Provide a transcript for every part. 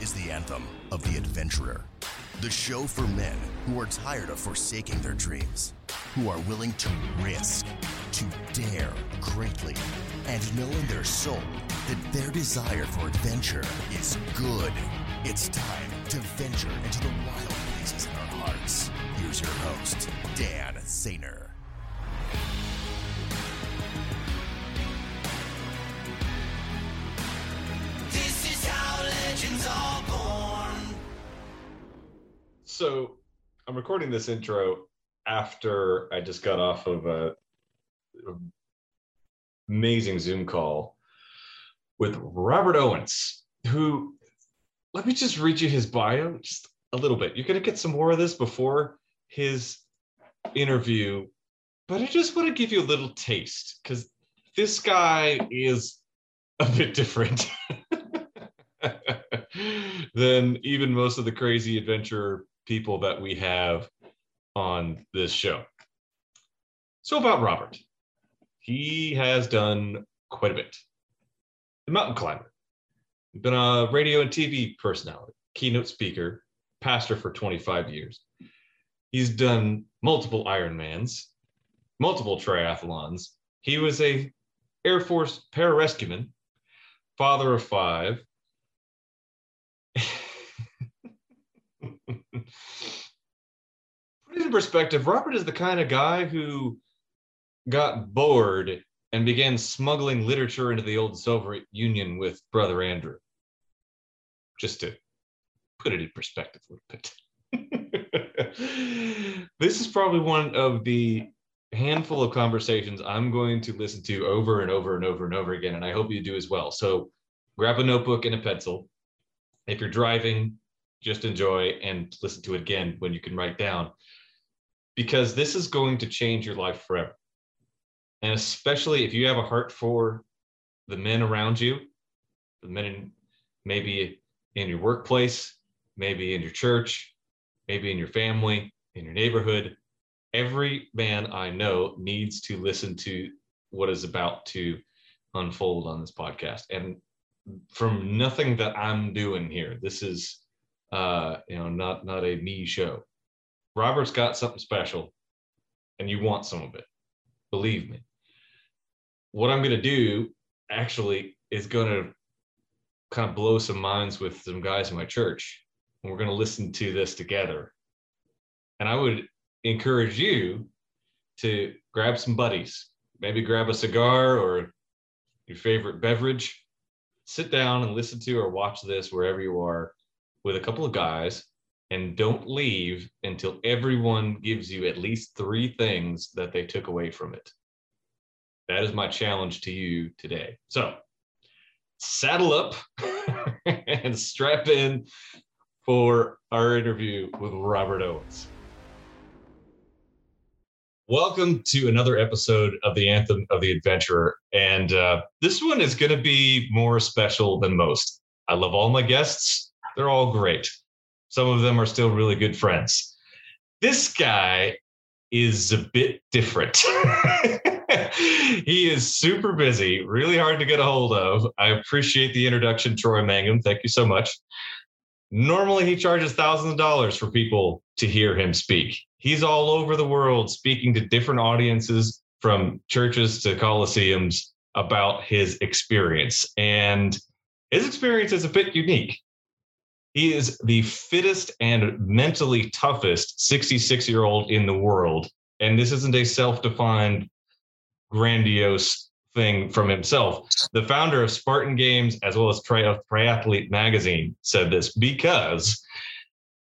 is the anthem of the adventurer. The show for men who are tired of forsaking their dreams, who are willing to risk, to dare greatly, and know in their soul that their desire for adventure is good. It's time to venture into the wild places in our hearts. Here's your host, Dan Sainer. So I'm recording this intro after I just got off of a, amazing Zoom call with Robert Owens, who let me just read you his bio just a little bit. You're gonna get some more of this before his interview, but I just want to give you a little taste because this guy is a bit different than even most of the crazy adventure people that we have on this show. So, about Robert, he has done quite a bit. The mountain climber, been a radio and TV personality, keynote speaker, pastor for 25 years. He's done multiple Ironmans, multiple triathlons. He was a Air Force pararescueman, father of five. Put it in perspective, Robert is the kind of guy who got bored and began smuggling literature into the old Soviet Union with Brother Andrew. Just to put it in perspective a little bit. this is probably one of the handful of conversations I'm going to listen to over and over and over and over again, and I hope you do as well. So grab a notebook and a pencil. If you're driving, just enjoy and listen to it again when you can write down, because this is going to change your life forever. And especially if you have a heart for the men around you, the men in, maybe in your workplace, maybe in your church, maybe in your family, in your neighborhood. Every man I know needs to listen to what is about to unfold on this podcast. And from nothing that I'm doing here, this is uh, you know, not not a me show. Robert's got something special, and you want some of it. Believe me. What I'm gonna do actually is gonna kind of blow some minds with some guys in my church and we're going to listen to this together. And I would encourage you to grab some buddies, maybe grab a cigar or your favorite beverage, sit down and listen to or watch this wherever you are with a couple of guys, and don't leave until everyone gives you at least three things that they took away from it. That is my challenge to you today. So, saddle up and strap in for our interview with Robert Owens. Welcome to another episode of the Anthem of the Adventurer. And uh, this one is going to be more special than most. I love all my guests, they're all great. Some of them are still really good friends. This guy is a bit different. he is super busy, really hard to get a hold of. I appreciate the introduction, Troy Mangum. Thank you so much. Normally, he charges thousands of dollars for people to hear him speak. He's all over the world speaking to different audiences from churches to coliseums about his experience. And his experience is a bit unique. He is the fittest and mentally toughest 66 year old in the world. And this isn't a self defined, grandiose thing from himself. The founder of Spartan Games, as well as Tri- Triathlete Magazine, said this because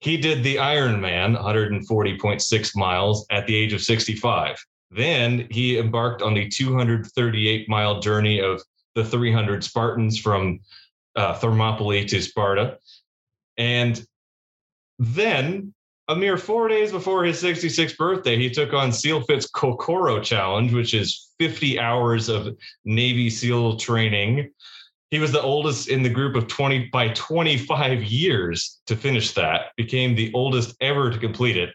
he did the Ironman, 140.6 miles, at the age of 65. Then he embarked on the 238 mile journey of the 300 Spartans from uh, Thermopylae to Sparta. And then, a mere four days before his 66th birthday, he took on SEALFIT's Kokoro Challenge, which is 50 hours of Navy SEAL training. He was the oldest in the group of 20 by 25 years to finish that, became the oldest ever to complete it.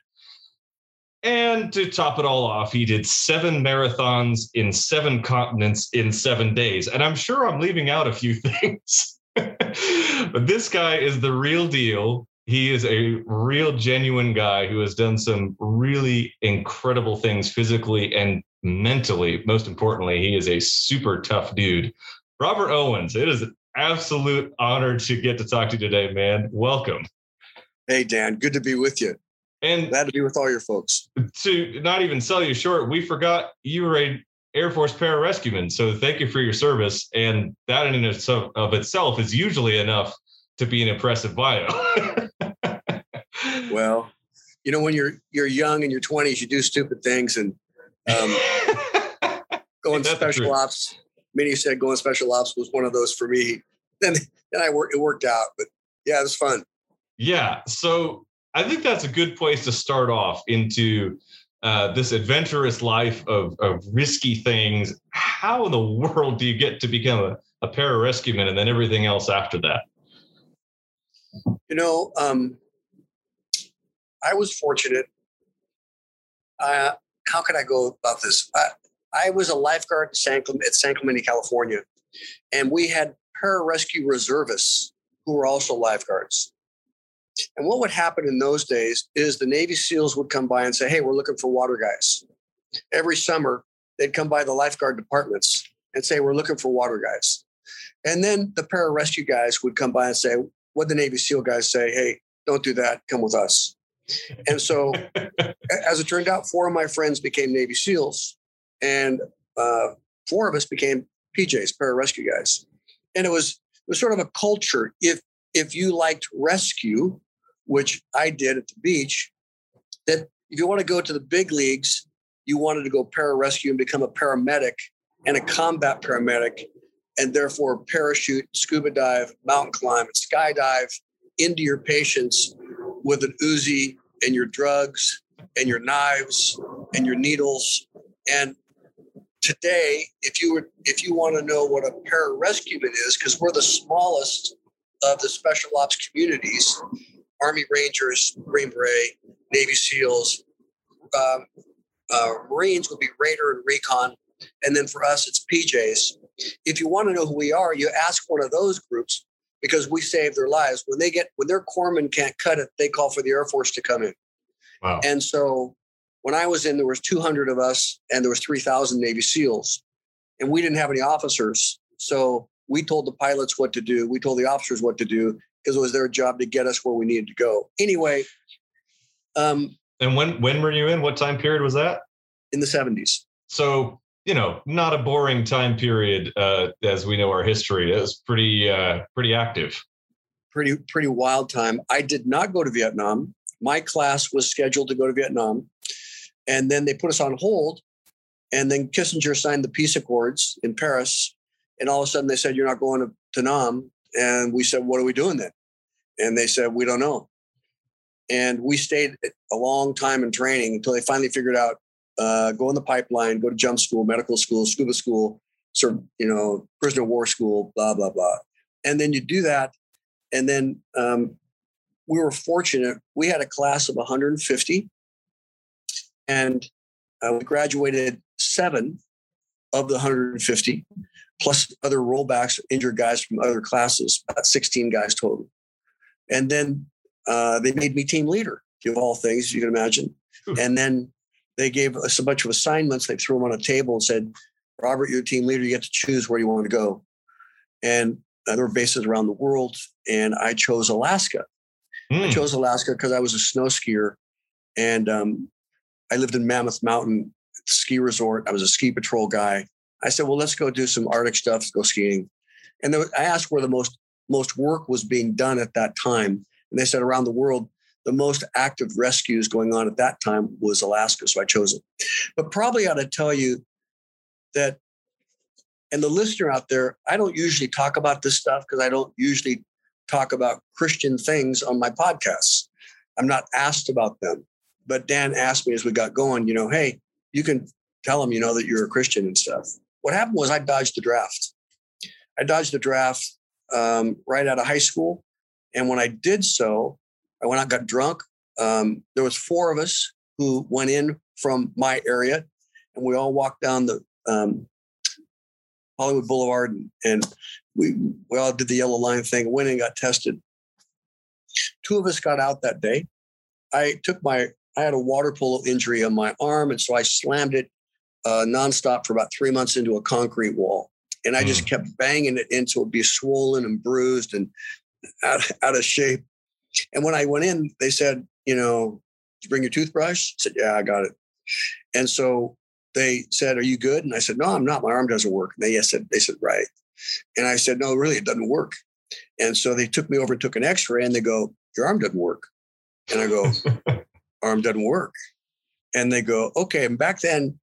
And to top it all off, he did seven marathons in seven continents in seven days. And I'm sure I'm leaving out a few things. But this guy is the real deal. He is a real, genuine guy who has done some really incredible things physically and mentally. Most importantly, he is a super tough dude. Robert Owens, it is an absolute honor to get to talk to you today, man. Welcome. Hey, Dan, good to be with you. And Glad to be with all your folks. to not even sell you short, we forgot you were a Air Force pararescueman. So thank you for your service. And that in and of itself- of itself is usually enough to be an impressive bio. Well, you know, when you're you're young in your 20s, you do stupid things, and um, going special ops. Many said going special ops was one of those for me. Then, then I worked. It worked out, but yeah, it was fun. Yeah. So I think that's a good place to start off into uh, this adventurous life of, of risky things. How in the world do you get to become a, a pararescueman and then everything else after that? You know, um, I was fortunate. Uh, how can I go about this? I, I was a lifeguard at San, at San Clemente, California, and we had pararescue reservists who were also lifeguards. And what would happen in those days is the Navy SEALs would come by and say, Hey, we're looking for water guys. Every summer, they'd come by the lifeguard departments and say, We're looking for water guys. And then the pararescue guys would come by and say, What the Navy SEAL guys say, Hey, don't do that. Come with us. And so, as it turned out, four of my friends became Navy SEALs, and uh, four of us became PJs, pararescue guys. And it was it was sort of a culture. If if you liked rescue, which I did at the beach, that if you want to go to the big leagues, you wanted to go pararescue and become a paramedic and a combat paramedic, and therefore parachute, scuba dive, mountain climb, and skydive into your patients with an Uzi and your drugs and your knives and your needles. And today, if you were if you want to know what a pararescueman is, because we're the smallest of the special ops communities, Army Rangers, Green Beret, Navy SEALs, um, uh, Marines would be Raider and Recon, and then for us it's PJs. If you want to know who we are, you ask one of those groups because we save their lives. When they get when their corpsman can't cut it, they call for the Air Force to come in. Wow. And so when I was in, there was 200 of us, and there was 3,000 Navy SEAls, and we didn't have any officers. So we told the pilots what to do. We told the officers what to do because it was their job to get us where we needed to go. Anyway, um, And when when were you in? What time period was that? in the 70s, So you know, not a boring time period uh, as we know our history. It was pretty uh, pretty active. pretty pretty wild time. I did not go to Vietnam. My class was scheduled to go to Vietnam, and then they put us on hold. And then Kissinger signed the peace accords in Paris, and all of a sudden they said you're not going to, to Nam. And we said, what are we doing then? And they said we don't know. And we stayed a long time in training until they finally figured out uh, go in the pipeline, go to jump school, medical school, scuba school, sort of you know prisoner of war school, blah blah blah. And then you do that, and then um, we were fortunate. We had a class of 150, and uh, we graduated seven of the 150, plus other rollbacks, injured guys from other classes, about 16 guys total. And then uh, they made me team leader, of all things you can imagine. Oof. And then they gave us a bunch of assignments. They threw them on a table and said, Robert, you're a team leader. You get to choose where you want to go. And uh, there were bases around the world. And I chose Alaska. I Hmm. chose Alaska because I was a snow skier. And um, I lived in Mammoth Mountain ski resort. I was a ski patrol guy. I said, well, let's go do some Arctic stuff, go skiing. And then I asked where the most most work was being done at that time. And they said around the world, the most active rescues going on at that time was Alaska. So I chose it. But probably ought to tell you that, and the listener out there, I don't usually talk about this stuff because I don't usually talk about Christian things on my podcasts. I'm not asked about them. But Dan asked me as we got going, you know, hey, you can tell them, you know, that you're a Christian and stuff. What happened was I dodged the draft. I dodged the draft um, right out of high school. And when I did so, I went out, got drunk. Um, there was four of us who went in from my area, and we all walked down the um, Hollywood Boulevard and, and we we all did the yellow line thing, went and got tested. Two of us got out that day. I took my I had a water polo injury on my arm, and so I slammed it uh, nonstop for about three months into a concrete wall, and I just kept banging it into it would be swollen and bruised and out, out of shape. And when I went in, they said, you know, did you bring your toothbrush? I said, yeah, I got it. And so they said, are you good? And I said, no, I'm not. My arm doesn't work. And they said, they said, right. And I said, no, really, it doesn't work. And so they took me over and took an X-ray, and they go, your arm doesn't work. And I go, arm doesn't work. And they go, okay. And back then,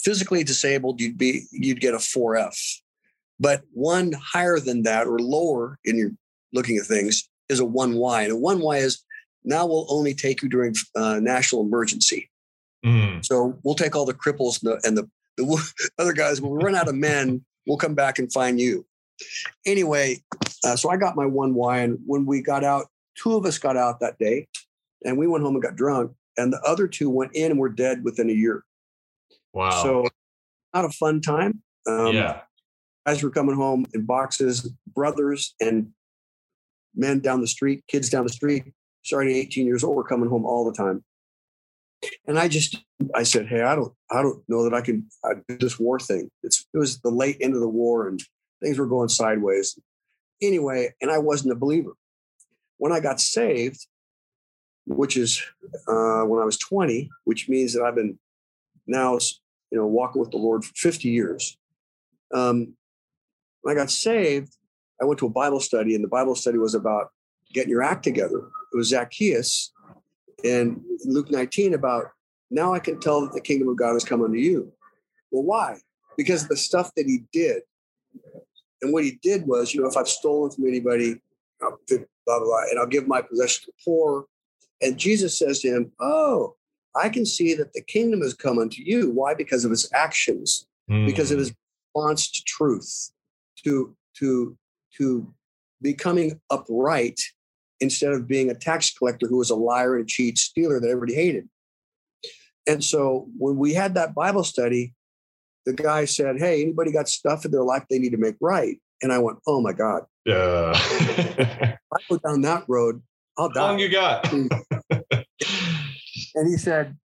physically disabled, you'd be you'd get a 4F. But one higher than that or lower in your looking at things is a 1Y. And a 1Y is now we'll only take you during uh, national emergency. Mm. So we'll take all the cripples and the, and the, the other guys. When we run out of men, we'll come back and find you. Anyway, uh, so I got my 1Y. And when we got out, two of us got out that day and we went home and got drunk. And the other two went in and were dead within a year. Wow. So not a fun time. Um, yeah. Guys were coming home in boxes, brothers and men down the street, kids down the street, starting 18 years old, were coming home all the time. And I just, I said, hey, I don't, I don't know that I can I do this war thing. It's, it was the late end of the war and things were going sideways. Anyway, and I wasn't a believer. When I got saved, which is uh, when I was 20, which means that I've been now, you know, walking with the Lord for 50 years. Um, when I got saved, I went to a Bible study, and the Bible study was about getting your act together. It was Zacchaeus and Luke 19 about now I can tell that the kingdom of God has come unto you. Well, why? Because of the stuff that he did. And what he did was, you know, if I've stolen from anybody, I'll, blah, blah, blah, and I'll give my possession to the poor. And Jesus says to him, Oh, I can see that the kingdom has come unto you. Why? Because of his actions, Mm. because of his response to truth, to to to becoming upright instead of being a tax collector who was a liar and a cheat stealer that everybody hated. And so when we had that Bible study, the guy said, Hey, anybody got stuff in their life they need to make right? And I went, Oh my God, Yeah. I go down that road, I'll How long you got? And he said,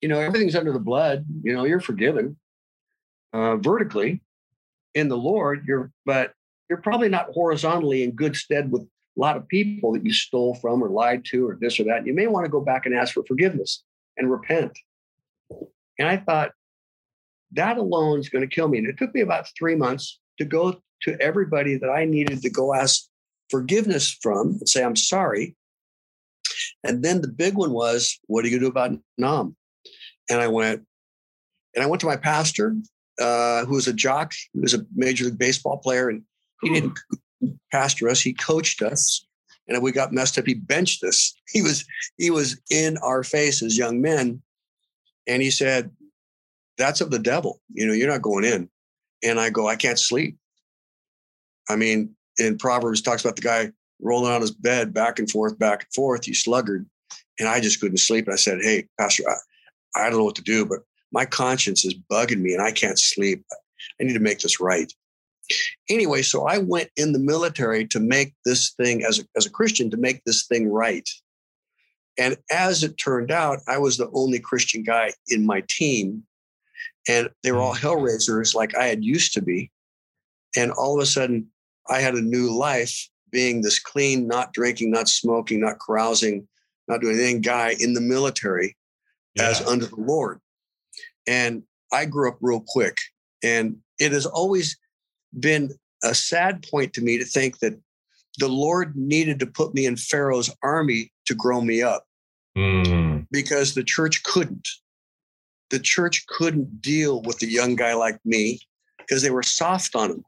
You know, everything's under the blood. You know, you're forgiven uh, vertically in the Lord. You're, but you're probably not horizontally in good stead with a lot of people that you stole from or lied to or this or that. You may want to go back and ask for forgiveness and repent. And I thought, that alone is going to kill me. And it took me about three months to go to everybody that I needed to go ask forgiveness from and say, I'm sorry. And then the big one was, what are you going to do about Nam? And I went, and I went to my pastor, uh, who was a jock, who was a major league baseball player, and he didn't pastor us, he coached us. And if we got messed up, he benched us. He was he was in our face as young men. And he said, That's of the devil. You know, you're not going in. And I go, I can't sleep. I mean, in Proverbs talks about the guy rolling on his bed back and forth, back and forth, you sluggard. And I just couldn't sleep. And I said, Hey, Pastor, I, I don't know what to do, but my conscience is bugging me and I can't sleep. I need to make this right. Anyway, so I went in the military to make this thing as a, as a Christian to make this thing right. And as it turned out, I was the only Christian guy in my team. And they were all mm. hellraisers like I had used to be. And all of a sudden, I had a new life being this clean, not drinking, not smoking, not carousing, not doing anything guy in the military as under the Lord. And I grew up real quick. And it has always been a sad point to me to think that the Lord needed to put me in Pharaoh's army to grow me up Mm. because the church couldn't. The church couldn't deal with a young guy like me because they were soft on him.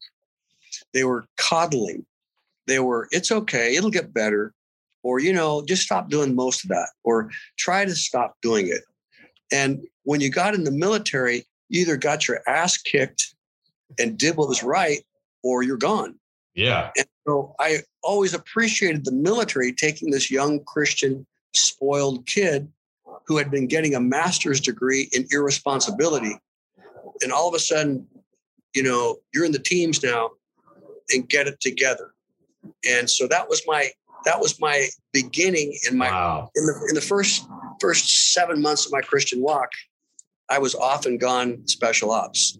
They were coddling. They were, it's okay, it'll get better. Or, you know, just stop doing most of that or try to stop doing it. And when you got in the military, you either got your ass kicked and did what was right or you're gone. Yeah. And so I always appreciated the military taking this young Christian, spoiled kid who had been getting a master's degree in irresponsibility. And all of a sudden, you know, you're in the teams now and get it together. And so that was my that was my beginning in my Wow. in the in the first first seven months of my Christian walk, I was off and gone special ops.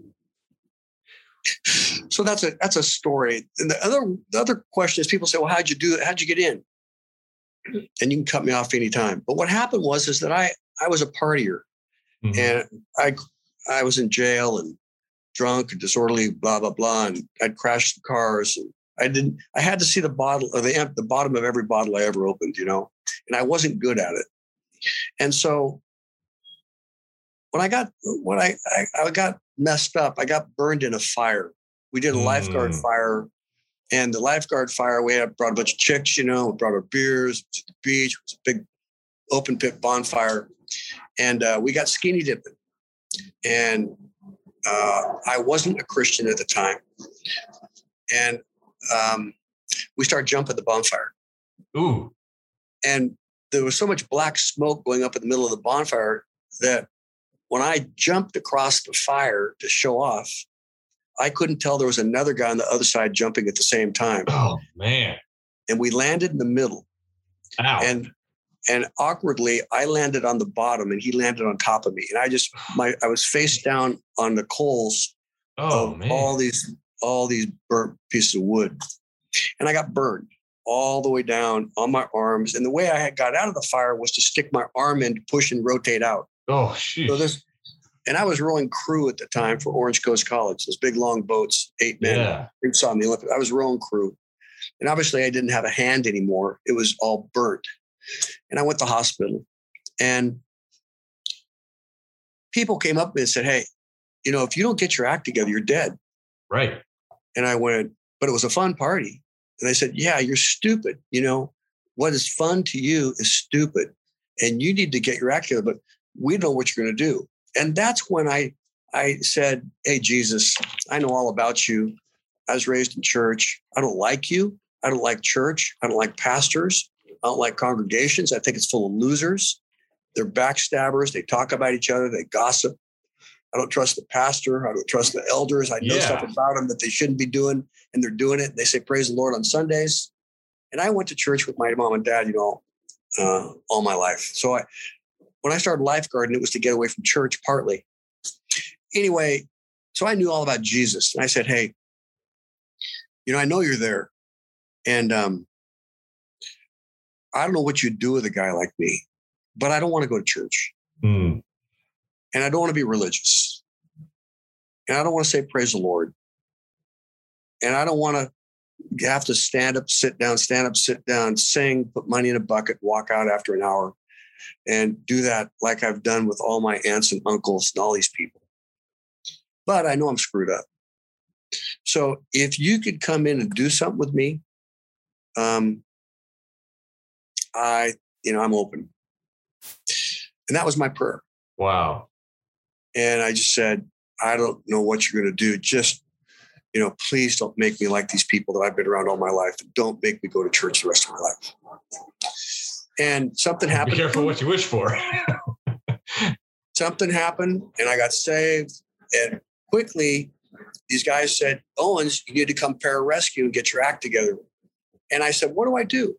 So that's a that's a story. And the other the other question is people say, well, how'd you do it? How'd you get in? And you can cut me off anytime. But what happened was is that I I was a partier Mhm. and I I was in jail and drunk and disorderly, blah blah blah, and I'd crashed cars. And I didn't. I had to see the bottle or the the bottom of every bottle I ever opened, you know, and I wasn't good at it. And so when I got when I I, I got messed up, I got burned in a fire. We did a lifeguard Mm. fire. And the lifeguard fire, we had brought a bunch of chicks, you know, we brought our beers to the beach. It was a big open pit bonfire. And uh, we got skinny dipping and uh, I wasn't a Christian at the time. And um, we started jumping the bonfire, Ooh. and there was so much black smoke going up in the middle of the bonfire that when I jumped across the fire to show off, I couldn't tell there was another guy on the other side jumping at the same time, Oh man. and we landed in the middle. Ow. and and awkwardly i landed on the bottom and he landed on top of me and i just my i was face down on the coals oh of man. all these all these burnt pieces of wood and i got burned all the way down on my arms and the way i had got out of the fire was to stick my arm in to push and rotate out oh so this and i was rowing crew at the time for orange coast college those big long boats eight men yeah. you saw in the Olympics. I was rowing crew. And obviously I didn't have a hand anymore. It was all burnt. And I went to the hospital. And people came up to me and said, Hey, you know, if you don't get your act together, you're dead. Right. And I went, but it was a fun party. And I said, Yeah, you're stupid. You know, what is fun to you is stupid. And you need to get your act together, but we know what you're going to do. And that's when I I said, Hey, Jesus, I know all about you. I was raised in church. I don't like you. I don't like church. I don't like pastors. I don't like congregations. I think it's full of losers. They're backstabbers. They talk about each other. They gossip. I don't trust the pastor. I don't trust the elders. I know Yeah. stuff about them that they shouldn't be doing, and they're doing it. They say praise the Lord on Sundays. And I went to church with my mom and dad, you know, uh, all my life. So I, when I started lifeguarding, it was to get away from church partly. Anyway, so I knew all about Jesus, and I said, "Hey, you know, I know you're there, and um, I don't know what you'd do with a guy like me, but I don't want to go to church." Hmm. And I don't want to be religious. And I don't want to say praise the Lord. And I don't want to have to stand up, sit down, stand up, sit down, sing, put money in a bucket, walk out after an hour, and do that like I've done with all my aunts and uncles and all these people. But I know I'm screwed up. So if you could come in and do something with me, um, I, you know, I'm open. And that was my prayer. Wow. And I just said, I don't know what you're going to do. Just, you know, please don't make me like these people that I've been around all my life. Don't make me go to church the rest of my life. And something happened. Be careful what you wish for. Something happened, and I got saved. And quickly, these guys said, Owens, you need to come pararescue and get your act together. And I said, What do I do?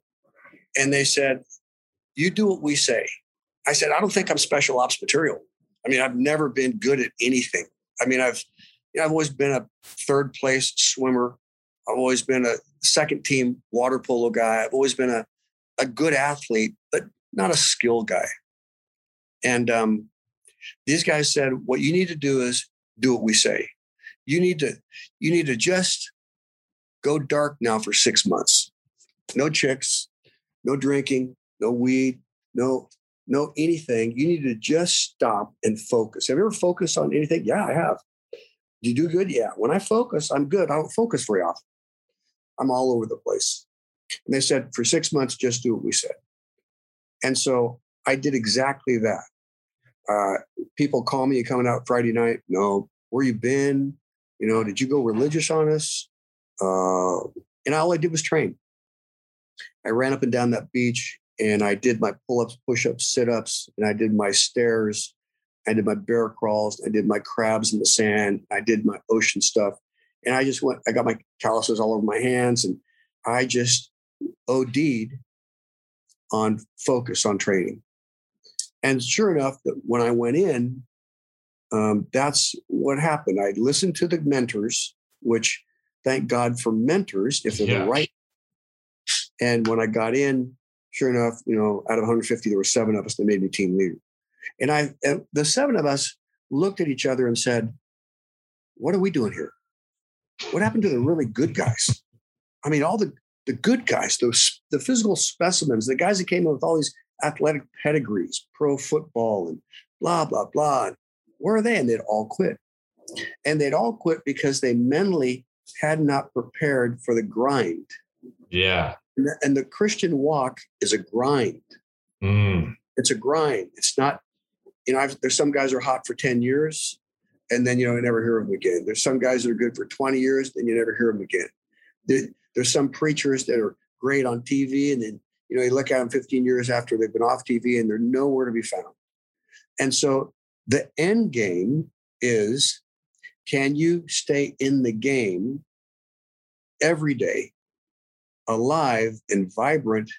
And they said, You do what we say. I said, I don't think I'm special ops material. I mean, I've never been good at anything. I mean, I've you know, I've always been a third place swimmer. I've always been a second team water polo guy. I've always been a, a good athlete, but not a skill guy. And um, these guys said, what you need to do is do what we say. You need to, you need to just go dark now for six months. No chicks, no drinking, no weed, no, no anything. You need to just stop and focus. Have you ever focused on anything? Yeah, I have. Do you do good? Yeah. When I focus, I'm good. I don't focus very often. I'm all over the place. And they said, for six months, just do what we said. And so I did exactly that. Uh, people call me, you coming out Friday night? No. Where you been? You know, did you go religious on us? Uh, and all I did was train. I ran up and down that beach and I did my pull ups, push ups, sit ups, and I did my stairs. I did my bear crawls. I did my crabs in the sand. I did my ocean stuff. And I just went, I got my calluses all over my hands and I just OD'd on focus on training. And sure enough, that when I went in, um, that's what happened. I listened to the mentors, which thank God for mentors if they're Yeah. the right. And when I got in, sure enough, you know, out of 150, there were seven of us that made me team leader. And I, and the seven of us looked at each other and said, "What are we doing here? What happened to the really good guys? I mean, all the the good guys, those the physical specimens, the guys that came in with all these athletic pedigrees, pro football, and blah blah blah. Where are they? And they'd all quit, and they'd all quit because they mentally had not prepared for the grind. Yeah. And the, and Christian walk is a grind. Mm. It's a grind. It's not, you know, I've, there's some guys are hot for 10 years and then, you know, I never hear of them again. There's some guys that are good for 20 years, then you never hear them again. There, there's some preachers that are great on TV and then, you know, you look at them 15 years after they've been off TV and they're nowhere to be found. And so the end game is can you stay in the game every day, alive and vibrant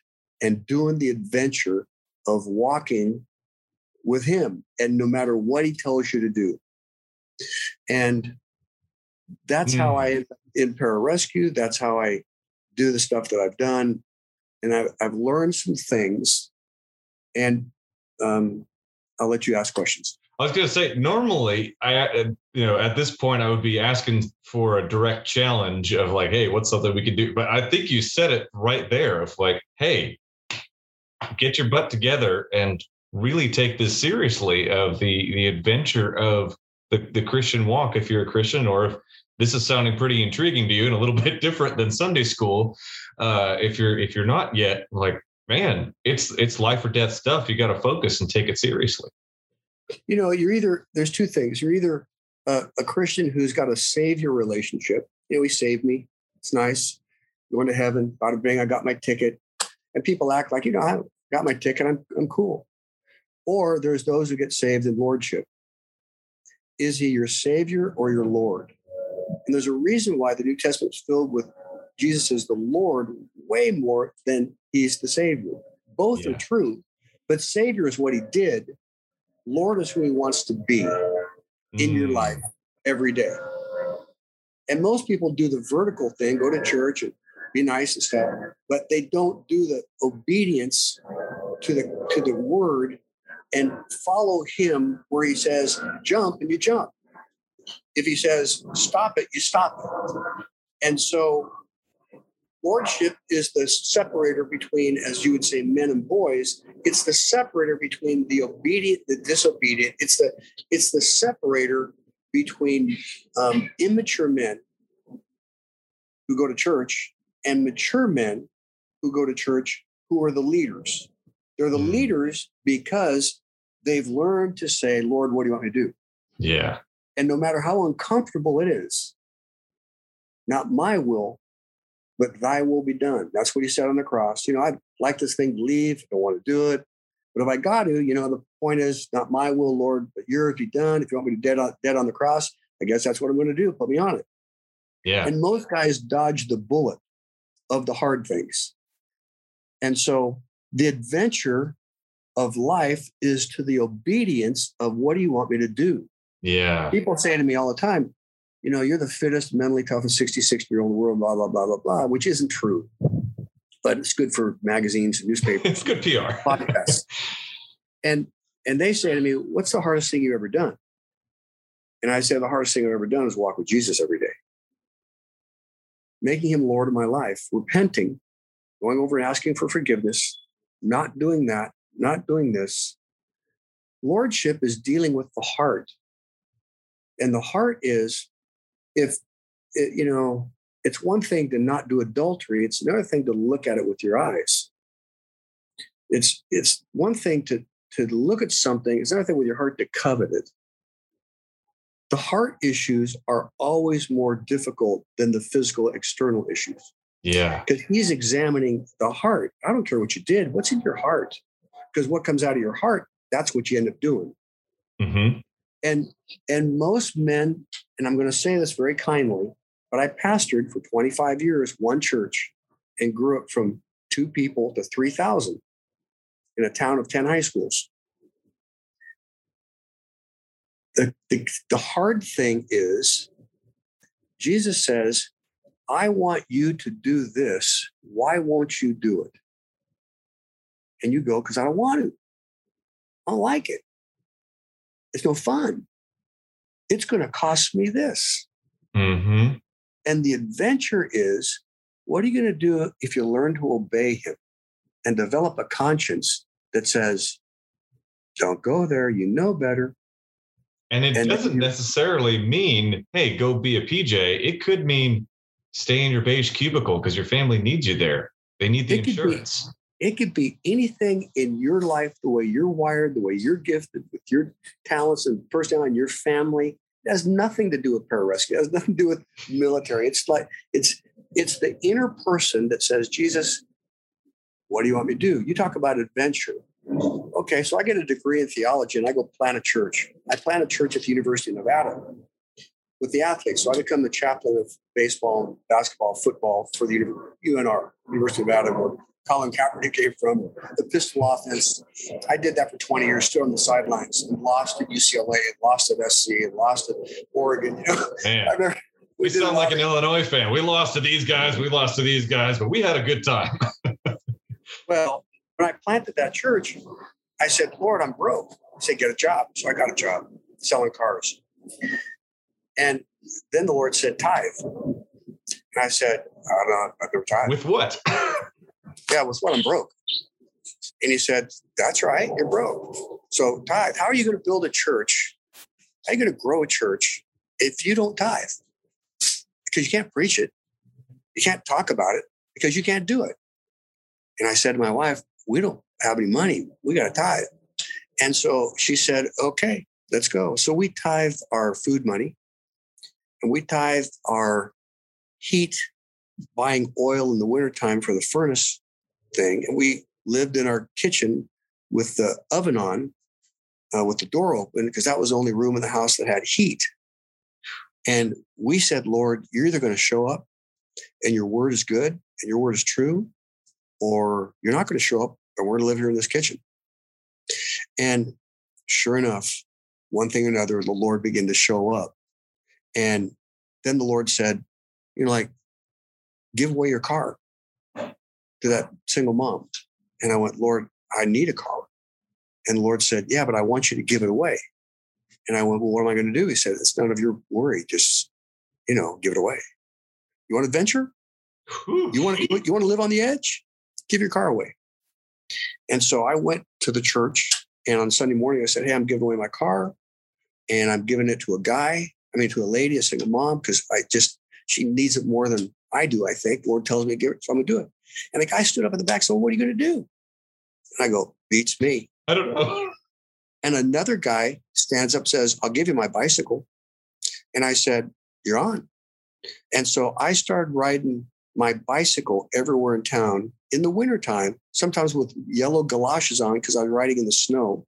and doing the adventure of walking with him and no matter what he tells you to do. And that's how Mm. i end up in pararescue that's how i do the stuff that i've done. And i've, I've learned some things. And um, i'll let you ask questions I was going to say, normally, I, uh, you know, at this point, I would be asking for a direct challenge of like, hey, what's something we could do? But I think you said it right there of like, hey, get your butt together and really take this seriously of the the adventure of the, the Christian walk if you're a Christian or if this is sounding pretty intriguing to you and a little bit different than Sunday school. Uh, if you're if you're not yet, like, man, it's it's life or death stuff. You got to focus and take it seriously. You know you're either there's two things. You're either a, a christian who's got a savior relationship. You know he saved me. It's nice. Going to heaven. Bada bing i got my ticket. And people act like you know i got my ticket. I'm, I'm cool. Or there's those who get saved in lordship. Is he your savior or your lord? And there's a reason why the new testament is filled with jesus as the lord way more than he's the savior. Both Yeah. are true but savior is what he did Lord is who he wants to be in your Mm. life every day. And most people do the vertical thing, go to church and be nice and stuff, but they don't do the obedience to the to the word and follow him where he says jump and you jump. If he says stop it, you stop it. And so lordship is the separator between, as you would say, men and boys. It's the separator between the obedient, the disobedient. It's the it's the separator between um, immature men who go to church and mature men who go to church who are the leaders. They're the Mm. leaders because they've learned to say, Lord, what do you want me to do? Yeah. And no matter how uncomfortable it is, not my will, but thy will be done. That's what he said on the cross. You know, I'd like this thing to leave, I don't want to do it. But if I got to, you know, the point is not my will, Lord, but yours be done. If you want me to dead on, dead on the cross, I guess that's what I'm going to do. Put me on it. Yeah. And most guys dodge the bullet of the hard things. And so the adventure of life is to the obedience of what do you want me to do? Yeah. People say to me all the time, you know, you're the fittest, mentally toughest 66 year old in the world, blah, blah, blah, blah, blah, which isn't true. But it's good for magazines and newspapers, It's good PR. podcasts. And and they say to me, What's the hardest thing you've ever done? And I say, The hardest thing I've ever done is walk with Jesus every day. Making him Lord of my life, repenting, going over and asking for forgiveness, not doing that, not doing this. Lordship is dealing with the heart. And the heart is if it, you know, it's one thing to not do adultery, it's another thing to look at it with your eyes. It's it's one thing to to look at something, it's another thing with your heart to covet it. The heart issues are always more difficult than the physical external issues Yeah. because he's examining the heart. I don't care what you did, what's in your heart? Because what comes out of your heart, that's what you end up doing. hmm and and most men and i'm going to say this very kindly But I pastored for 25 years one church and grew up from two people to 3,000 in a town of 10 high schools. The, the, the hard thing is, Jesus says, I want you to do this. Why won't you do it? And you go, because I don't want to. I don't like it. It's no fun. It's going to cost me this. Mm-hmm. And the adventure is what are you going to do if you learn to obey him and develop a conscience that says, don't go there, you know better. And it And doesn't necessarily mean, hey, go be a PJ. It could mean stay in your beige cubicle because your family needs you there. They need the It insurance. It could be anything in your life, the way you're wired, the way you're gifted with your talents and personality and your family. It has nothing to do with pararescue. It has nothing to do with military. It's like it's it's the inner person that says, Jesus, what do you want me to do? You talk about adventure. Okay, so I get a degree in theology and I go plant a church. I plant a church at the University of Nevada with the athletes. So I become the chaplain of baseball, basketball, football for the UNR, University of Nevada, Colin Kaepernick came from, the pistol offense. I did that for 20 years, stood on the sidelines and lost at UCLA and lost at SC and lost at Oregon. You know, Man, I remember we sound like an Illinois fan. We lost to these guys. We lost to these guys, but we had a good time. Well, when I planted that church, I said, Lord, I'm broke. I said, get a job. So I got a job selling cars. And then the Lord said, tithe. And I said, I'm not, I've never tithe. With what? yeah, with what? I'm broke. And he said, that's right, you're broke. So tithe. How are you going to build a church? How are you going to grow a church if you don't tithe? Because you can't preach it. You can't talk about it because you can't do it. And I said to my wife, we don't have any money. We got to tithe. And so she said, okay, let's go. So we tithe our food money and we tithe our heat, buying oil in the wintertime for the furnace thing. And we lived in our kitchen with the oven on, uh, with the door open, because that was the only room in the house that had heat. And we said, Lord, you're either going to show up and your word is good and your word is true, or you're not going to show up and we're going to live here in this kitchen. And sure enough, one thing or another, the Lord began to show up. And then the Lord said, you know, like, give away your car to that single mom. And I went, Lord, I need a car. And Lord said, Yeah, but I want you to give it away. And I went, Well, what am I going to do? He said, It's none of your worry. Just, you know, give it away. You want adventure? You want you want to live on the edge? Give your car away. And so I went to the church and on Sunday morning I said, Hey, I'm giving away my car and I'm giving it to a guy. I mean, to a lady, a single mom, because I just, she needs it more than I do, I think. Lord tells me to give it, so I'm to do it. And the guy stood up in the back, said, What are you going to do? And I go, Beats me. I don't know. And another guy stands up, says, I'll give you my bicycle. And I said, You're on. And so I started riding my bicycle everywhere in town in the wintertime, sometimes with yellow galoshes on because I was riding in the snow.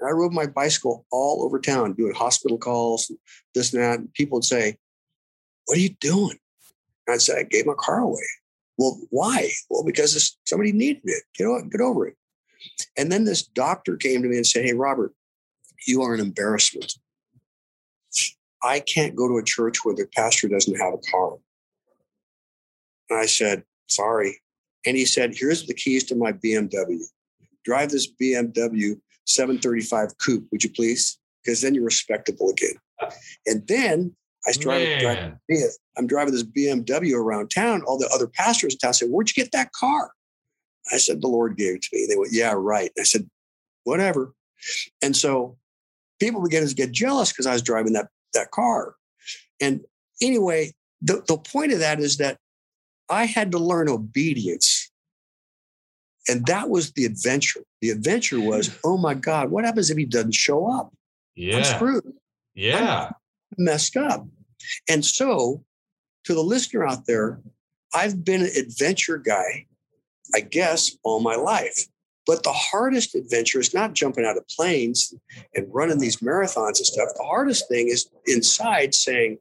And I rode my bicycle all over town, doing hospital calls, this and that. And people would say, What are you doing? And I'd say, I gave my car away. Well, why? Well, because somebody needed it. Get, o- get over it. And then this doctor came to me and said, Hey, Robert, you are an embarrassment. I can't go to a church where the pastor doesn't have a car. And I said, Sorry. And he said, Here's the keys to my BMW. Drive this BMW 735 coupe, would you please? Because then you're respectable again. And then I started driving. I'm driving this BMW around town. All the other pastors in town said, Where'd you get that car? I said, The Lord gave it to me. They went, Yeah, right. I said, Whatever. And so people began to get jealous because I was driving that, that car. And anyway, the, the point of that is that I had to learn obedience. And that was the adventure. The adventure was, hmm. oh my God, what happens if he doesn't show up? I'm Yeah. screwed Yeah. messed up. And so, to the listener out there, I've been an adventure guy, I guess, all my life. But the hardest adventure is not jumping out of planes and running these marathons and stuff. The hardest thing is inside saying,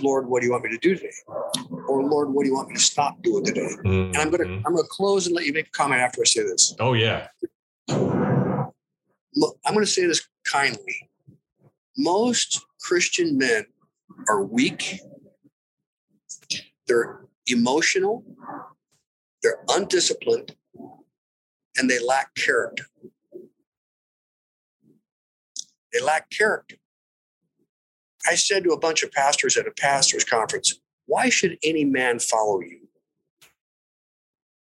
Lord, what do you want me to do today? Or Lord, what do you want me to stop doing today? And I'm gonna Mhm. I'm gonna close and let you make a comment after I say this. Oh yeah. Look, I'm gonna say this kindly. Most Christian men are weak. They're emotional. They're undisciplined, and they lack character. They lack character. I said to a bunch of pastors at a pastor's conference, why should any man follow you?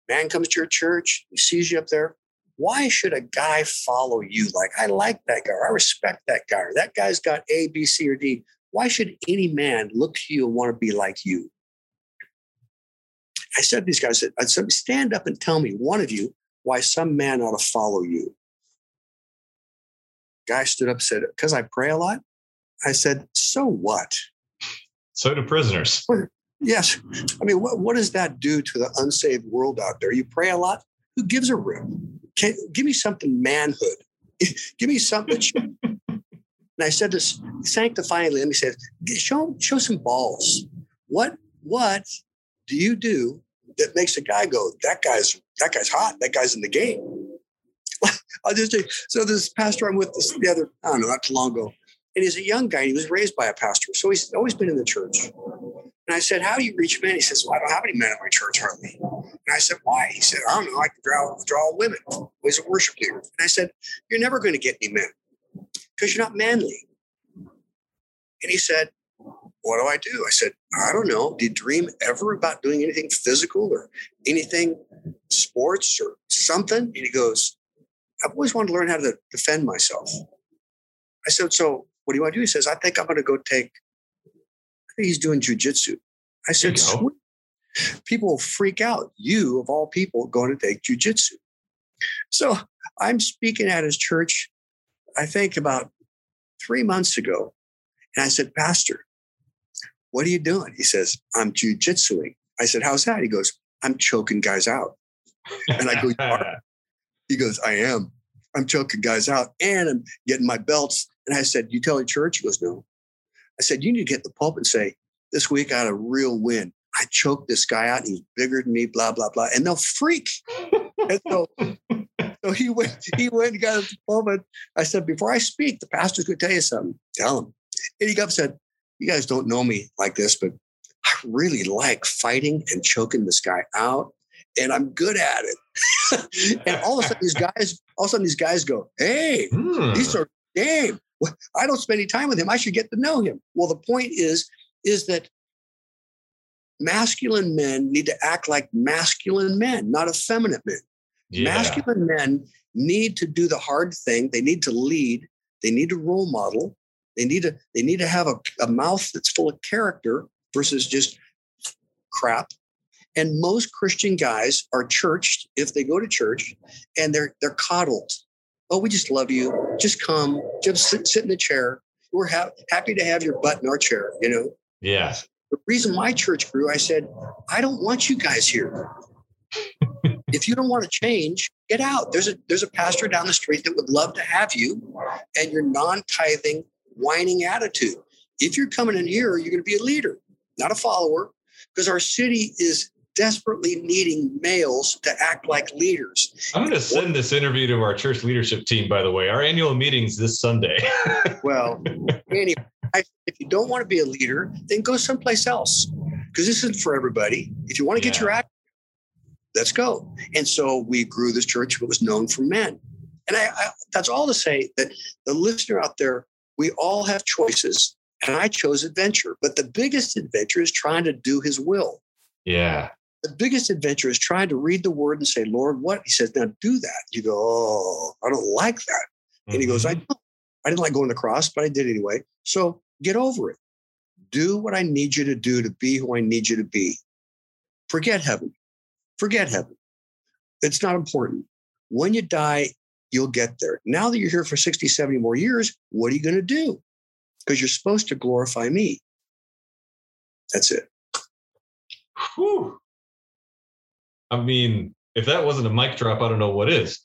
Man comes to your church, he sees you up there. Why should a guy follow you? Like, I like that guy, I respect that guy, that guy's got A, B, C, or D. Why should any man look to you and want to be like you? I said to these guys, I said, stand up and tell me, one of you, why some man ought to follow you. Guy stood up and said, because I pray a lot. I said, so what? So do prisoners. Yes. I mean, what, what does that do to the unsaved world out there? You pray a lot. Who gives a rip? Can, give me something manhood. give me something. And I said this sanctifyingly. Let me say, this, show show some balls. What what do you do that makes a guy go, that guy's that guy's hot. That guy's in the game. I'll just say, so this pastor I'm with this the other, I don't know, not too long ago. And he's a young guy. And he was raised by a pastor. So he's always been in the church. And I said, How do you reach men? He says, Well, I don't have any men in my church hardly. And I said, Why? He said, I don't know. I can draw, draw women. He's a worship leader. And I said, You're never going to get any men because you're not manly. And he said, What do I do? I said, I don't know. Do you dream ever about doing anything physical or anything sports or something? And he goes, I've always wanted to learn how to defend myself. I said, So what do you want to do? He says, I think I'm going to go take, I think he's doing jujitsu. I said, "Sweet." People will freak out. You, of all people, going to take jujitsu. So I'm speaking at his church, I think about three months ago. And I said, Pastor, what are you doing? He says, I'm jujitsuing. I said, How's that? He goes, I'm choking guys out. And I go, He goes, I am. I'm choking guys out and I'm getting my belts. And I said, You tell the church? He goes, No. I said, You need to get the pulpit and say, This week I had a real win. I choked this guy out. He's bigger than me, blah, blah, blah. And they'll freak. and so, so he went, he went and got in the pulpit. I said, Before I speak, the pastor's going to tell you something. Tell him. And he got up and said, You guys don't know me like this, but I really like fighting and choking this guy out. And I'm good at it. and all of a sudden, these guys, all of a sudden, these guys go, Hey, Hmm. these are game. I don't spend any time with him. I should get to know him. Well, the point is, is that masculine men need to act like masculine men, not effeminate men. Yeah. Masculine men need to do the hard thing. They need to lead. They need to role model. They need to they need to have a, a mouth that's full of character versus just crap. And most Christian guys are churched if they go to church and they're they're coddled. Oh, we just love you. Just come. Just sit, sit in the chair. We're ha- happy to have your butt in our chair. You know, Yeah. the reason my church grew, I said, I don't want you guys here. If you don't want to change, get out. There's a there's a pastor down the street that would love to have you and your non-tithing, whining attitude. If you're coming in here, you're going to be a leader, not a follower, because our city is desperately needing males to act like leaders. I'm going to send this interview to our church leadership team, by the way. Our annual meeting's this Sunday. Well, anyway, I, if you don't want to be a leader, then go someplace else because this isn't for everybody. If you want to get your act, let's go. And so we grew this church that was known for men. And I, I, that's all to say that the listener out there, we all have choices, and I chose adventure. But the biggest adventure is trying to do His will. yeah. The biggest adventure is trying to read the Word and say, "Lord, what?" He says, "Now do that." You go, "Oh, I don't like that." And he goes, I Mhm. know. I didn't like going to the cross, but I did anyway. So get over it. Do what I need you to do to be who I need you to be. Forget heaven. Forget heaven. It's not important. When you die, you'll get there. Now that you're here for 60, 70 more years, what are you going to do? Because you're supposed to glorify me. That's it. Whew. I mean, if that wasn't a mic drop, I don't know what is.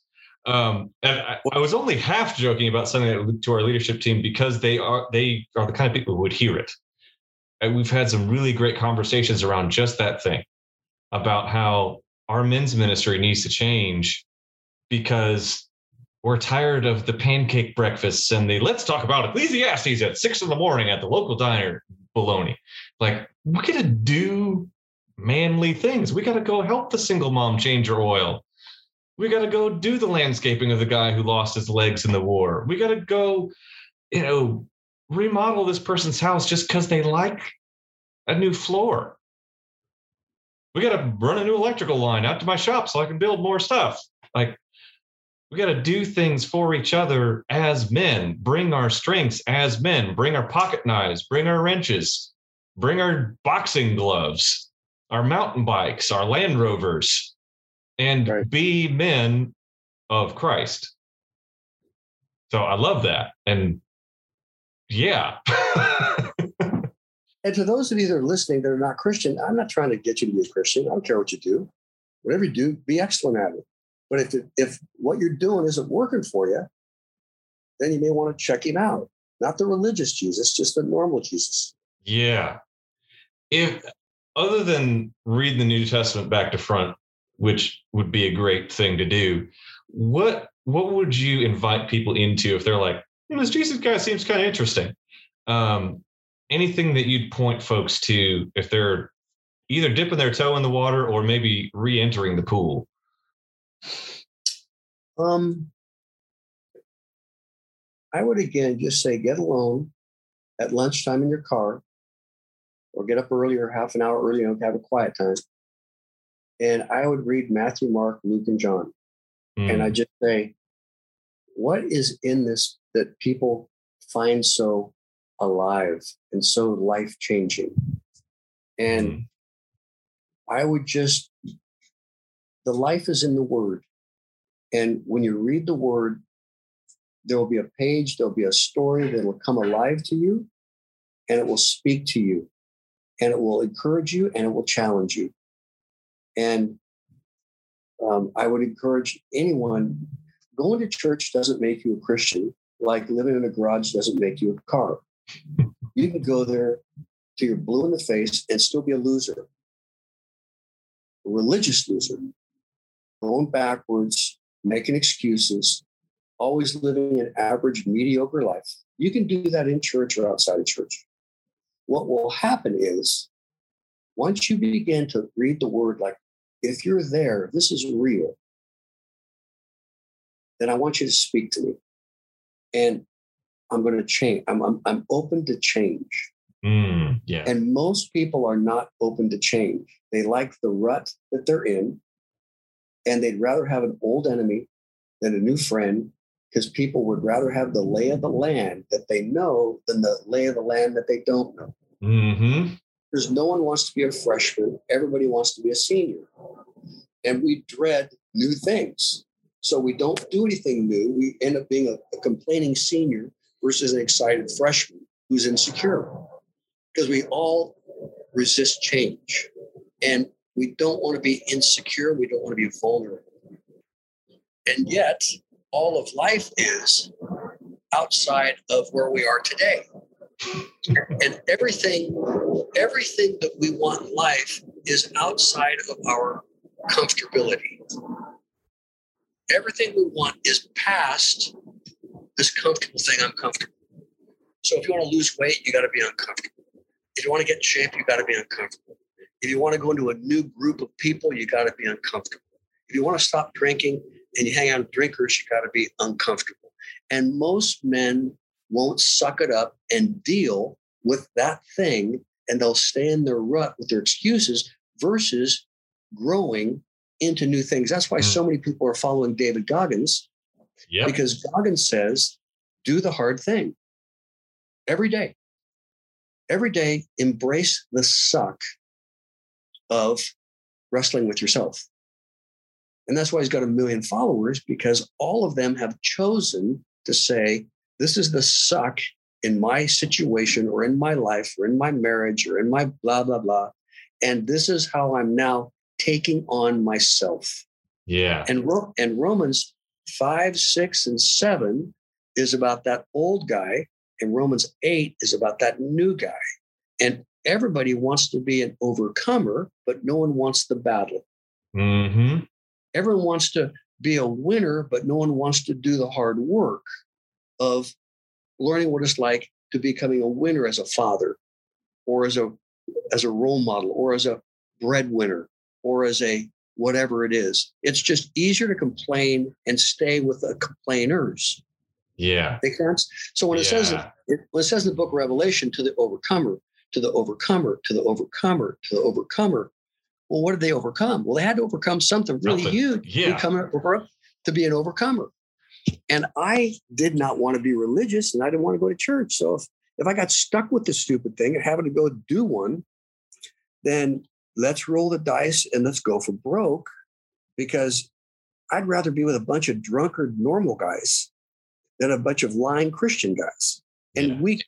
Um, and I, I was only half joking about sending it to our leadership team because they are they are the kind of people who would hear it. and we've had some really great conversations around just that thing about how our men's ministry needs to change because we're tired of the pancake breakfasts and the let's talk about Ecclesiastes at six in the morning at the local diner baloney. Like, we got to do manly things. We got to go help the single mom change her oil. We got to go do the landscaping of the guy who lost his legs in the war. We got to go, you know, remodel this person's house just because they like a new floor. We got to run a new electrical line out to my shop so I can build more stuff. Like, we got to do things for each other as men, bring our strengths as men, bring our pocket knives, bring our wrenches, bring our boxing gloves, our mountain bikes, our Land Rovers, and Right. be men of Christ. So I love that. And yeah. And to those of you that are listening that are not Christian, I'm not trying to get you to be a Christian. I don't care what you do. Whatever you do, be excellent at it. But if if what you're doing isn't working for you, then you may want to check him out. Not the religious Jesus, just the normal Jesus. Yeah. If other than reading the New Testament back to front, which would be a great thing to do, what what would you invite people into if they're like, "Hmm, this Jesus guy seems kind of interesting? Um, anything that you'd point folks to if they're either dipping their toe in the water or maybe re-entering the pool? Um, I would again just say get alone at lunchtime in your car, or get up earlier, half an hour early, and have a quiet time. And I would read Matthew, Mark, Luke, and John. and I Mm, just say, what is in this that people find so alive and so life changing? And mm, I would just, the life is in the word. And when you read the word, there will be a page, there'll be a story that will come alive to you and it will speak to you and it will encourage you and it will challenge you. And um, I would encourage anyone going to church doesn't make you a Christian, like living in a garage doesn't make you a car. You can go there till you're blue in the face and still be a loser, a religious loser, going backwards, making excuses, always living an average, mediocre life. You can do that in church or outside of church. What will happen is once you begin to read the word like if you're there, this is real, then I want you to speak to me. And I'm going to change. I'm, I'm, I'm open to change. mm, yeah. And most people are not open to change. They like the rut that they're in, and they'd rather have an old enemy than a new friend because people would rather have the lay of the land that they know than the lay of the land that they don't know. hmm Because no one wants to be a freshman, everybody wants to be a senior. And we dread new things. So we don't do anything new. We end up being a, a complaining senior versus an excited freshman who's insecure. Because we all resist change. And we don't want to be insecure. We don't want to be vulnerable. And yet, all of life is outside of where we are today. And everything, everything that we want in life is outside of our comfortability. Everything we want is past this comfortable thing. I'm comfortable. So if you want to lose weight, you got to be uncomfortable. If you want to get in shape, you got to be uncomfortable. If you want to go into a new group of people, you got to be uncomfortable. If you want to stop drinking and you hang out with drinkers, you got to be uncomfortable. And most men won't suck it up and deal with that thing, and they'll stay in their rut with their excuses versus growing into new things. That's why Mm. so many people are following David Goggins Yep. because Goggins says, do the hard thing every day. Every day, embrace the suck of wrestling with yourself. And that's why he's got a million followers because all of them have chosen to say, this is the suck in my situation or in my life or in my marriage or in my blah, blah, blah. And this is how I'm now taking on myself. Yeah. And, Ro- and Romans 5, 6, and 7 is about that old guy, and Romans 8 is about that new guy. And everybody wants to be an overcomer, but no one wants the battle. Mm-hmm. Everyone wants to be a winner, but no one wants to do the hard work of learning what it's like to becoming a winner as a father or as a as a role model or as a breadwinner or as a whatever it is. It's just easier to complain and stay with the complainers. Yeah. Make sense? So when it says it, when it says in the book of Revelation to the overcomer, to the overcomer, to the overcomer, to the overcomer. Well, what did they overcome? Well, they had to overcome something really Something. huge to become to be an overcomer. And I did not want to be religious and I didn't want to go to church. So if, if I got stuck with the stupid thing and having to go do one, then let's roll the dice and let's go for broke because I'd rather be with a bunch of drunkard normal guys than a bunch of lying Christian guys. And Yeah. we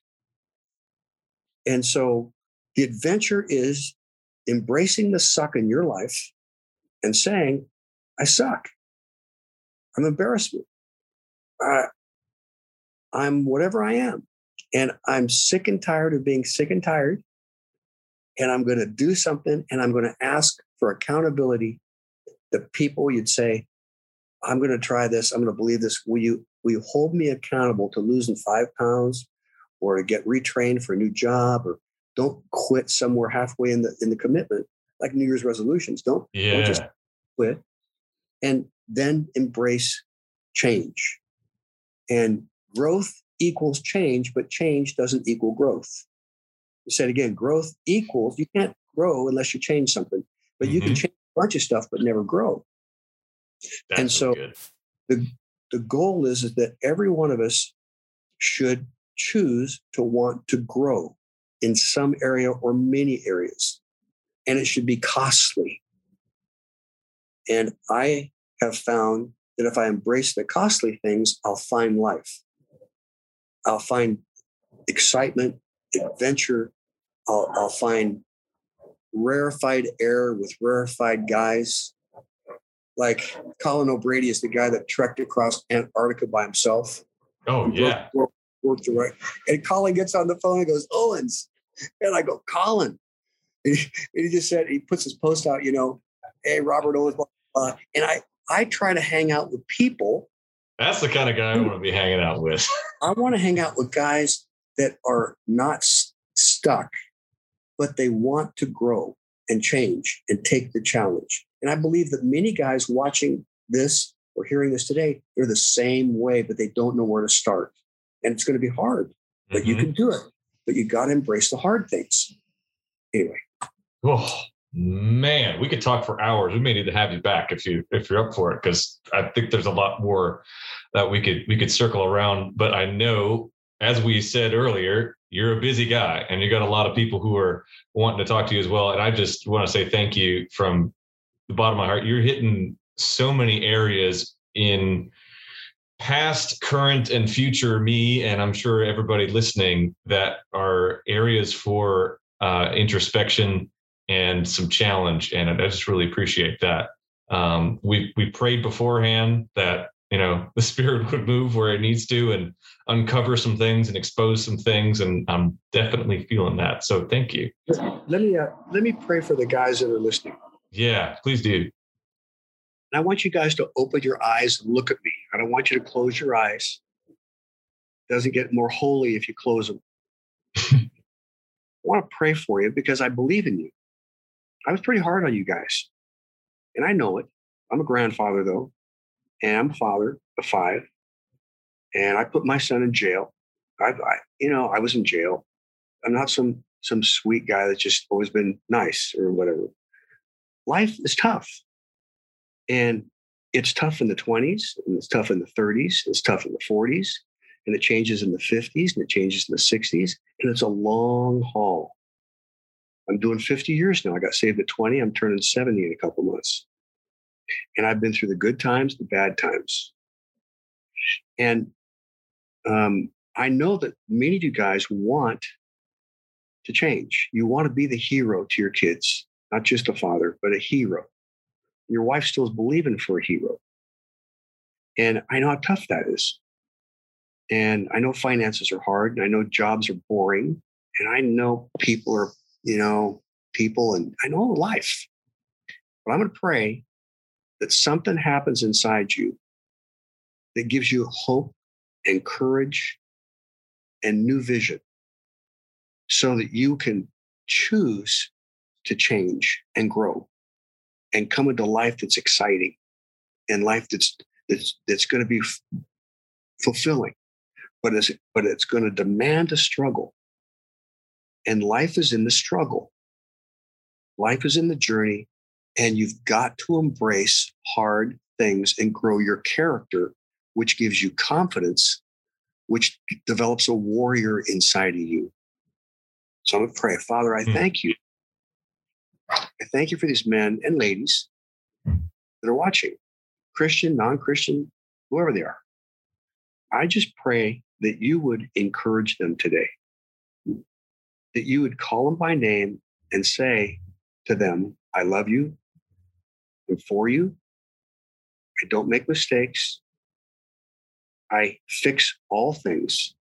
and so the adventure is embracing the suck in your life and saying, I suck. I'm embarrassment. I, I'm whatever I am. And I'm sick and tired of being sick and tired. And I'm going to do something and I'm going to ask for accountability. The people you'd say, I'm going to try this. I'm going to believe this. Will you, will you hold me accountable to losing five pounds or to get retrained for a new job or don't quit somewhere halfway in the, in the commitment, like New Year's resolutions. Don't, Yeah. don't just quit and then embrace change. And growth equals change, but change doesn't equal growth. You said again, growth equals, you can't grow unless you change something, but you can Mhm. change a bunch of stuff, but never grow. That's and so- good. The goal is, is that every one of us should choose to want to grow in some area or many areas. And it should be costly. And I have found that if I embrace the costly things, I'll find life. I'll find excitement, adventure. I'll, I'll find rarefied air with rarefied guys. Like Colin O'Brady is the guy that trekked across Antarctica by himself. Oh yeah. Worked, worked the right. And Colin gets on the phone and goes, Owens. And I go, Colin. And he, and he just said, he puts his post out, you know, hey, Robert Owens. blah, blah, blah. and I, I try to hang out with people. That's the kind of guy I want to be hanging out with. I want to hang out with guys that are not s- stuck, but they want to grow and change and take the challenge. And I believe that many guys watching this or hearing this today, they're the same way, but they don't know where to start. And it's going to be hard, but you Mhm. can do it. But you got to embrace the hard things. Anyway, Oh man, we could talk for hours. We may need to have you back if you if you're up for it, because I think there's a lot more that we could we could circle around. But I know, as we said earlier, you're a busy guy and you got a lot of people who are wanting to talk to you as well. And I just want to say thank you from the bottom of my heart. You're hitting so many areas in past, current, and future me, and I'm sure everybody listening that are areas for uh, introspection and some challenge. And I just really appreciate that. Um, we we prayed beforehand that you know the spirit would move where it needs to and uncover some things and expose some things, and I'm definitely feeling that. So thank you. let me uh, let me pray for the guys that are listening. Yeah, please do. And I want you guys to open your eyes and look at me. I don't want you to close your eyes. it doesn't get more holy if you close them. I want to pray for you because I believe in you. I was pretty hard on you guys, and I know it. I'm a grandfather though, and I'm a father of five, and I put my son in jail. I, I you know, I was in jail. I'm not some some sweet guy that's just always been nice or whatever. Life is tough. And it's tough in the 20s, and it's tough in the 30s, it's tough in the 40s, and it changes in the 50s, and it changes in the 60s, and it's a long haul. I'm doing 50 years now. I got saved at 20. I'm turning 70 in a couple months. And I've been through the good times, the bad times. And um, I know that many of you guys want to change. You want to be the hero to your kids, not just a father, but a hero your wife still is believing for a hero. And I know how tough that is. And I know finances are hard, and I know jobs are boring, and I know people are you know, people, and I know life. But I'm going to pray that something happens inside you that gives you hope and courage and new vision so that you can choose to change and grow and come into life that's exciting and life that's that's that's going to be f- fulfilling but it's but it's going to demand a struggle. And life is in the struggle. Life is in the journey and you've got to embrace hard things and grow your character which gives you confidence which develops a warrior inside of you. So i'm going to pray. Father i Hmm. thank you. I thank you for these men and ladies that are watching christian non-christian whoever they are. I just pray that you would encourage them today. That you would call them by name and say to them, I love you. For you. I don't make mistakes. I fix all things.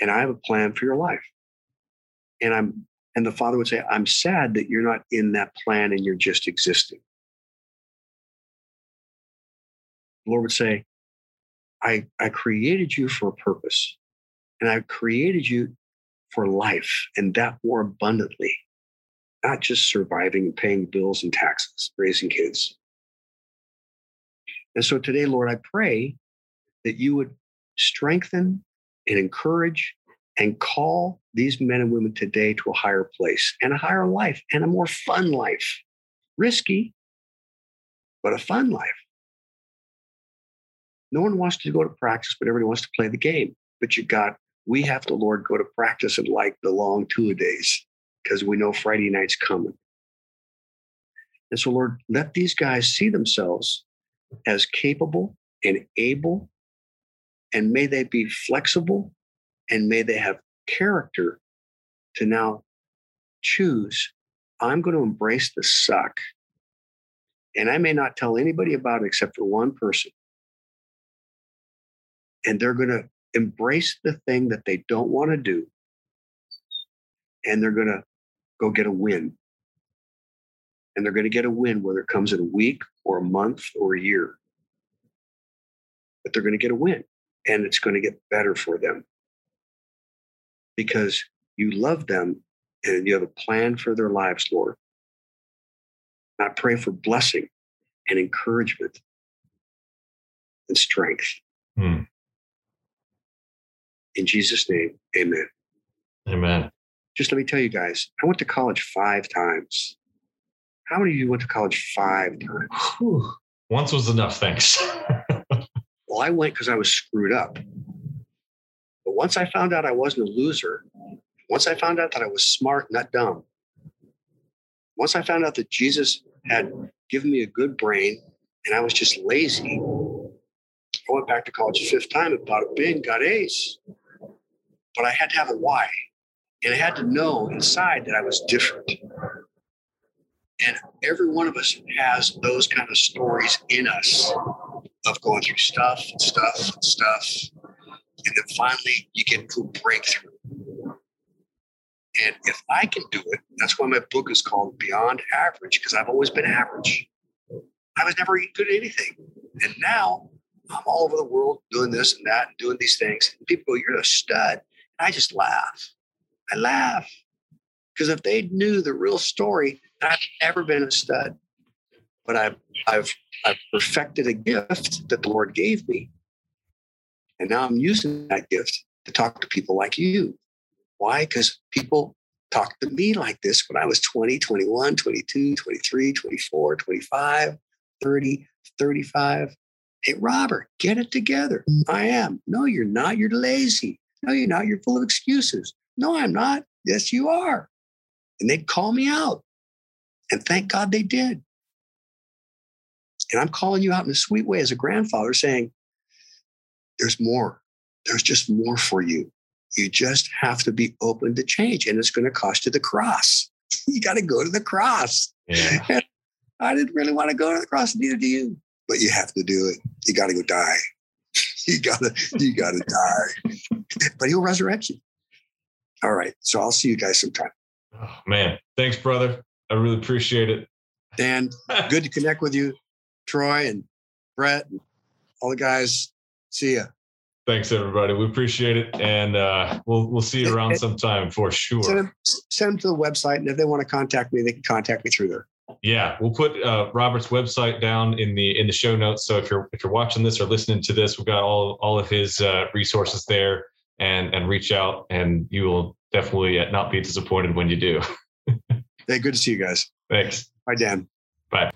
And I have a plan for your life. And I'm and the father would say, I'm sad that you're not in that plan and you're just existing. The Lord would say, I, I created you for a purpose. And I created you for life and that more abundantly, not just surviving and paying bills and taxes, raising kids. And so today, Lord, I pray that you would strengthen and encourage and call these men and women today to a higher place and a higher life and a more fun life. Risky, but a fun life. No one wants to go to practice, but everybody wants to play the game. But you got we have to, Lord, go to practice and like the long two days because we know Friday night's coming. And so, Lord, let these guys see themselves as capable and able, and may they be flexible and may they have character to now choose I'm going to embrace the suck. And I may not tell anybody about it except for one person. And they're going to embrace the thing that they don't want to do and they're going to go get a win. And they're going to get a win whether it comes in a week or a month or a year. But they're going to get a win and it's going to get better for them. Because you love them and you have a plan for their lives lord. I pray for blessing and encouragement and strength. Hmm. in jesus name amen. Amen. Just let me tell you guys, I went to college five times. How many of you went to college five times? Whew. Once was enough, thanks. Well, I went because I was screwed up. But once I found out I wasn't a loser, once I found out that I was smart, not dumb, once I found out that Jesus had given me a good brain and I was just lazy, I went back to college a fifth time and bought a bin, got A's. But I had to have a why. And I had to know inside that I was different. And every one of us has those kind of stories in us of going through stuff and stuff and stuff. And then finally you get to a breakthrough. And if I can do it, that's why my book is called Beyond Average, because I've always been average. I was never good at anything. And now I'm all over the world doing this and that and doing these things. And people go, You're a stud. And I just laugh. I laugh. Because if they knew the real story, I've never been a stud. But I've I've I've perfected a gift that the Lord gave me. And now I'm using that gift to talk to people like you. Why? Because people talked to me like this when I was 20, 21, 22, 23, 24, 25, 30, 35. Hey, Robert, get it together. I am. No, you're not. You're lazy. No, you're not. You're full of excuses. No, I'm not. Yes, you are. And they'd call me out. And thank God they did. And I'm calling you out in a sweet way as a grandfather saying, there's more. There's just more for you. You just have to be open to change. And it's going to cost you the cross. you got to go to the cross. Yeah. I didn't really want to go to the cross, neither do you. But you have to do it. You got to go die. you gotta, you gotta die. But he'll resurrect you. All right. So I'll see you guys sometime. Oh, man, thanks, brother. I really appreciate it. Dan, good to connect with you. Troy and Brett and all the guys. See ya. Thanks, everybody. We appreciate it, and uh, we'll we'll see you around sometime for sure. Send them, send them to the website, and if they want to contact me, they can contact me through there. Yeah, we'll put uh, Robert's website down in the in the show notes. So if you're if you're watching this or listening to this, we've got all all of his uh, resources there, and and reach out, and you will definitely not be disappointed when you do. hey, good to see you guys. Thanks. Bye, Dan. Bye.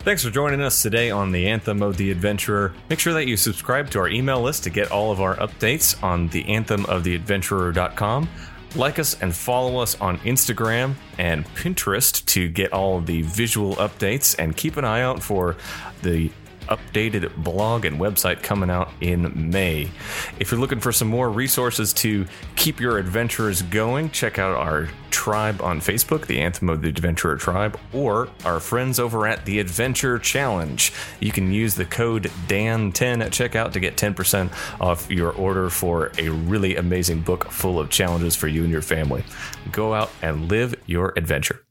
Thanks for joining us today on the Anthem of the Adventurer. Make sure that you subscribe to our email list to get all of our updates on the anthemoftheadventurer.com. Like us and follow us on Instagram and Pinterest to get all of the visual updates and keep an eye out for the updated blog and website coming out in May. If you're looking for some more resources to keep your adventures going, check out our tribe on Facebook, the Anthem of the Adventurer Tribe, or our friends over at the Adventure Challenge. You can use the code DAN10 at checkout to get 10% off your order for a really amazing book full of challenges for you and your family. Go out and live your adventure.